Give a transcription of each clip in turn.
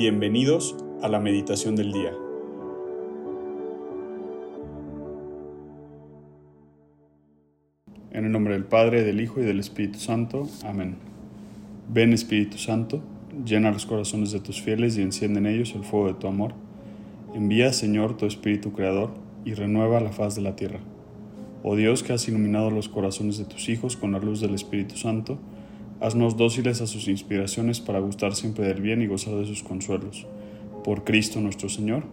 Bienvenidos a la meditación del día. En el nombre del Padre, del Hijo y del Espíritu Santo. Amén. Ven Espíritu Santo, llena los corazones de tus fieles y enciende en ellos el fuego de tu amor. Envía, Señor, tu Espíritu Creador y renueva la faz de la tierra. Oh Dios que has iluminado los corazones de tus hijos con la luz del Espíritu Santo, haznos dóciles a sus inspiraciones para gustar siempre del bien y gozar de sus consuelos. Por Cristo nuestro Señor.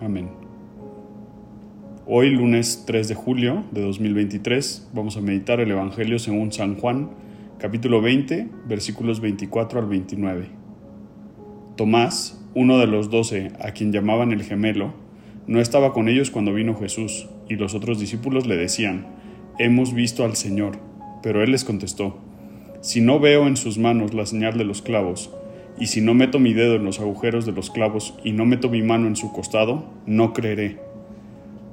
Amén. Hoy, lunes 3 de julio de 2023, vamos a meditar el Evangelio según San Juan, capítulo 20, versículos 24 al 29. Tomás, uno de los doce, a quien llamaban el gemelo, no estaba con ellos cuando vino Jesús, y los otros discípulos le decían, Hemos visto al Señor. Pero él les contestó, Si no veo en sus manos la señal de los clavos, y si no meto mi dedo en los agujeros de los clavos y no meto mi mano en su costado, no creeré.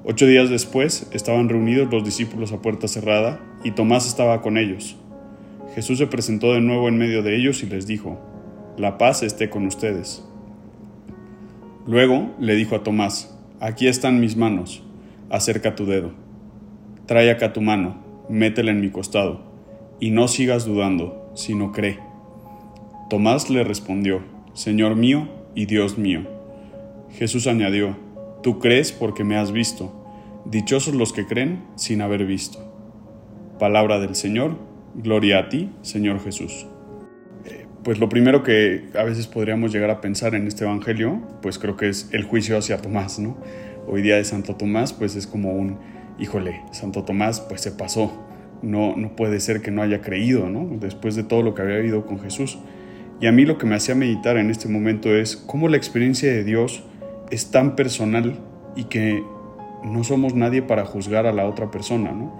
Ocho días después estaban reunidos los discípulos a puerta cerrada, y Tomás estaba con ellos. Jesús se presentó de nuevo en medio de ellos y les dijo, La paz esté con ustedes. Luego le dijo a Tomás, Aquí están mis manos, acerca tu dedo. Trae acá tu mano, métela en mi costado, y no sigas dudando, sino cree. Tomás le respondió, Señor mío y Dios mío. Jesús añadió, Tú crees porque me has visto. Dichosos los que creen sin haber visto. Palabra del Señor, gloria a ti, Señor Jesús. Eh, pues lo primero que a veces podríamos llegar a pensar en este Evangelio, pues creo que es el juicio hacia Tomás, ¿no? Hoy día de Santo Tomás, pues es como un, híjole, Santo Tomás pues se pasó, no, no puede ser que no haya creído, ¿no? Después de todo lo que había vivido con Jesús. Y a mí lo que me hacía meditar en este momento es cómo la experiencia de Dios es tan personal y que no somos nadie para juzgar a la otra persona, ¿no?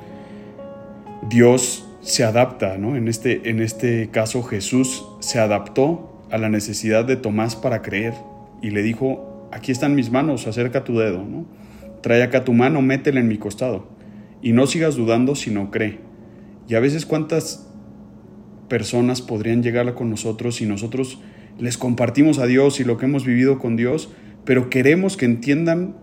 Dios se adapta, ¿no? En este, en este caso Jesús se adaptó a la necesidad de Tomás para creer y le dijo, aquí están mis manos, acerca tu dedo, ¿no? Trae acá tu mano, métela en mi costado y no sigas dudando, sino cree. Y a veces cuántas personas podrían llegar con nosotros si nosotros les compartimos a Dios y lo que hemos vivido con Dios, pero queremos que entiendan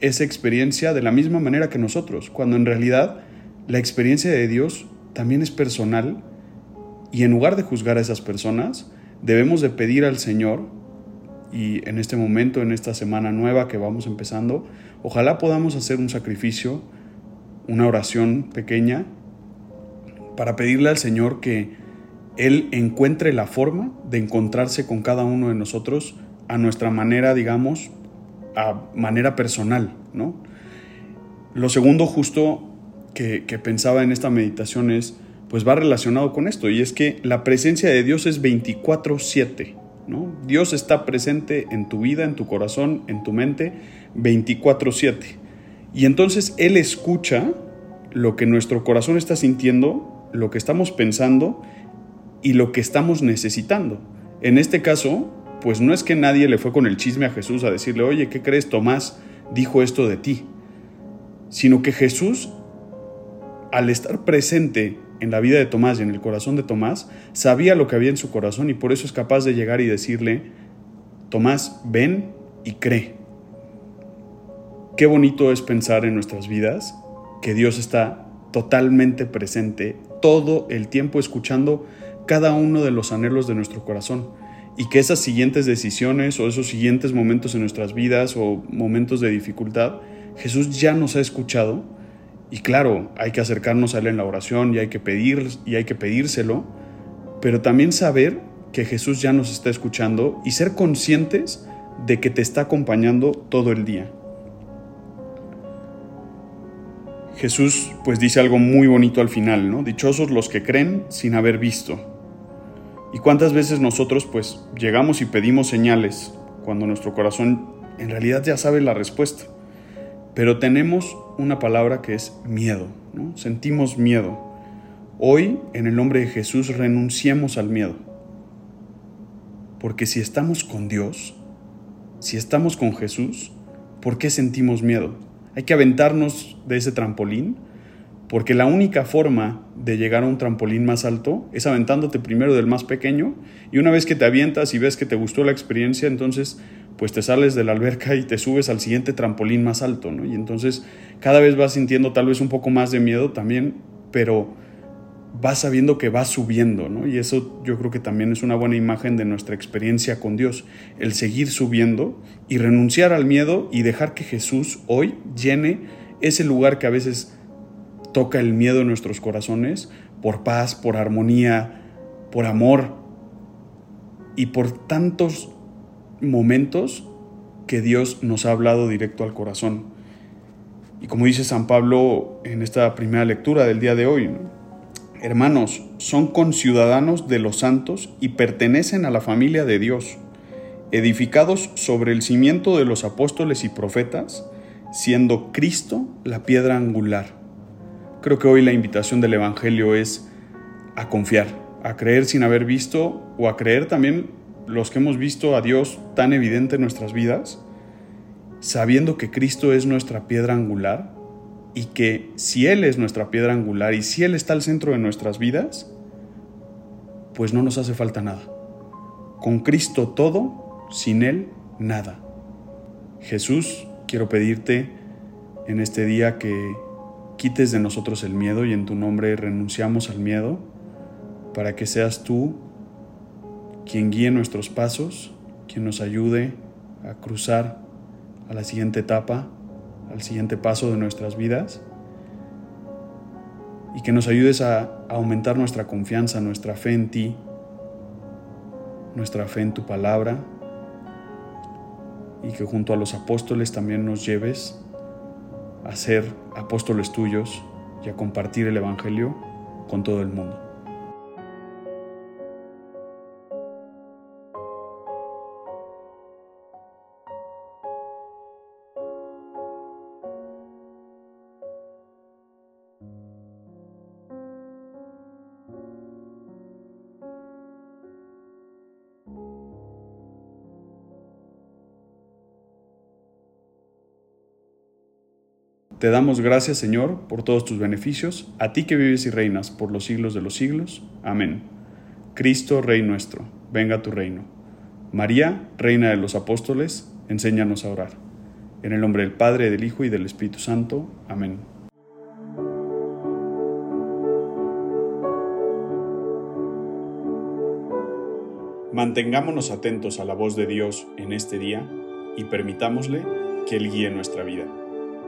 esa experiencia de la misma manera que nosotros, cuando en realidad la experiencia de Dios también es personal y en lugar de juzgar a esas personas, debemos de pedir al Señor y en este momento, en esta semana nueva que vamos empezando, ojalá podamos hacer un sacrificio, una oración pequeña, para pedirle al Señor que Él encuentre la forma de encontrarse con cada uno de nosotros a nuestra manera, digamos, a manera personal, ¿no? Lo segundo justo que, pensaba en esta meditación es, pues va relacionado con esto, y es que la presencia de Dios es 24/7, ¿no? Dios está presente en tu vida, en tu corazón, en tu mente, 24/7. Y entonces Él escucha lo que nuestro corazón está sintiendo, lo que estamos pensando y lo que estamos necesitando. En este caso, pues no es que nadie le fue con el chisme a Jesús a decirle, oye, ¿qué crees? Tomás dijo esto de ti, sino que Jesús, al estar presente en la vida de Tomás y en el corazón de Tomás, sabía lo que había en su corazón y por eso es capaz de llegar y decirle, Tomás, ven y cree. Qué bonito es pensar en nuestras vidas que Dios está totalmente presente todo el tiempo escuchando cada uno de los anhelos de nuestro corazón. Y que esas siguientes decisiones o esos siguientes momentos en nuestras vidas o momentos de dificultad, Jesús ya nos ha escuchado. Y claro, hay que acercarnos a Él en la oración y hay que, pedir, y hay que pedírselo, pero también saber que Jesús ya nos está escuchando y ser conscientes de que te está acompañando todo el día. Jesús pues dice algo muy bonito al final, ¿no? Dichosos los que creen sin haber visto. ¿Y cuántas veces nosotros pues llegamos y pedimos señales cuando nuestro corazón en realidad ya sabe la respuesta? Pero tenemos una palabra que es miedo. Sentimos miedo. Hoy, en el nombre de Jesús, renunciemos al miedo. Porque si estamos con Dios, si estamos con Jesús, ¿por qué sentimos miedo? Hay que aventarnos de ese trampolín, porque la única forma de llegar a un trampolín más alto es aventándote primero del más pequeño y una vez que te avientas y ves que te gustó la experiencia, entonces pues te sales de la alberca y te subes al siguiente trampolín más alto, ¿no? Y entonces cada vez vas sintiendo tal vez un poco más de miedo también, pero vas sabiendo que vas subiendo, ¿no? Y eso yo creo que también es una buena imagen de nuestra experiencia con Dios, el seguir subiendo y renunciar al miedo y dejar que Jesús hoy llene ese lugar que a veces toca el miedo en nuestros corazones por paz, por armonía, por amor y por tantos momentos que Dios nos ha hablado directo al corazón. Y como dice San Pablo en esta primera lectura del día de hoy, hermanos, son conciudadanos de los santos y pertenecen a la familia de Dios, edificados sobre el cimiento de los apóstoles y profetas, siendo Cristo la piedra angular. Creo que hoy la invitación del Evangelio es a confiar, a creer sin haber visto o a creer también los que hemos visto a Dios tan evidente en nuestras vidas, sabiendo que Cristo es nuestra piedra angular y que si Él es nuestra piedra angular y si Él está al centro de nuestras vidas, pues no nos hace falta nada. Con Cristo todo, sin Él nada. Jesús, quiero pedirte en este día que quites de nosotros el miedo y en tu nombre renunciamos al miedo para que seas tú quien guíe nuestros pasos, quien nos ayude a cruzar a la siguiente etapa, al siguiente paso de nuestras vidas y que nos ayudes a, aumentar nuestra confianza, nuestra fe en ti, nuestra fe en tu palabra y que junto a los apóstoles también nos lleves a ser apóstoles tuyos y a compartir el Evangelio con todo el mundo. Te damos gracias, Señor, por todos tus beneficios, a ti que vives y reinas por los siglos de los siglos. Amén. Cristo, Rey nuestro, venga tu reino. María, Reina de los Apóstoles, enséñanos a orar. En el nombre del Padre, del Hijo y del Espíritu Santo. Amén. Mantengámonos atentos a la voz de Dios en este día y permitámosle que Él guíe nuestra vida.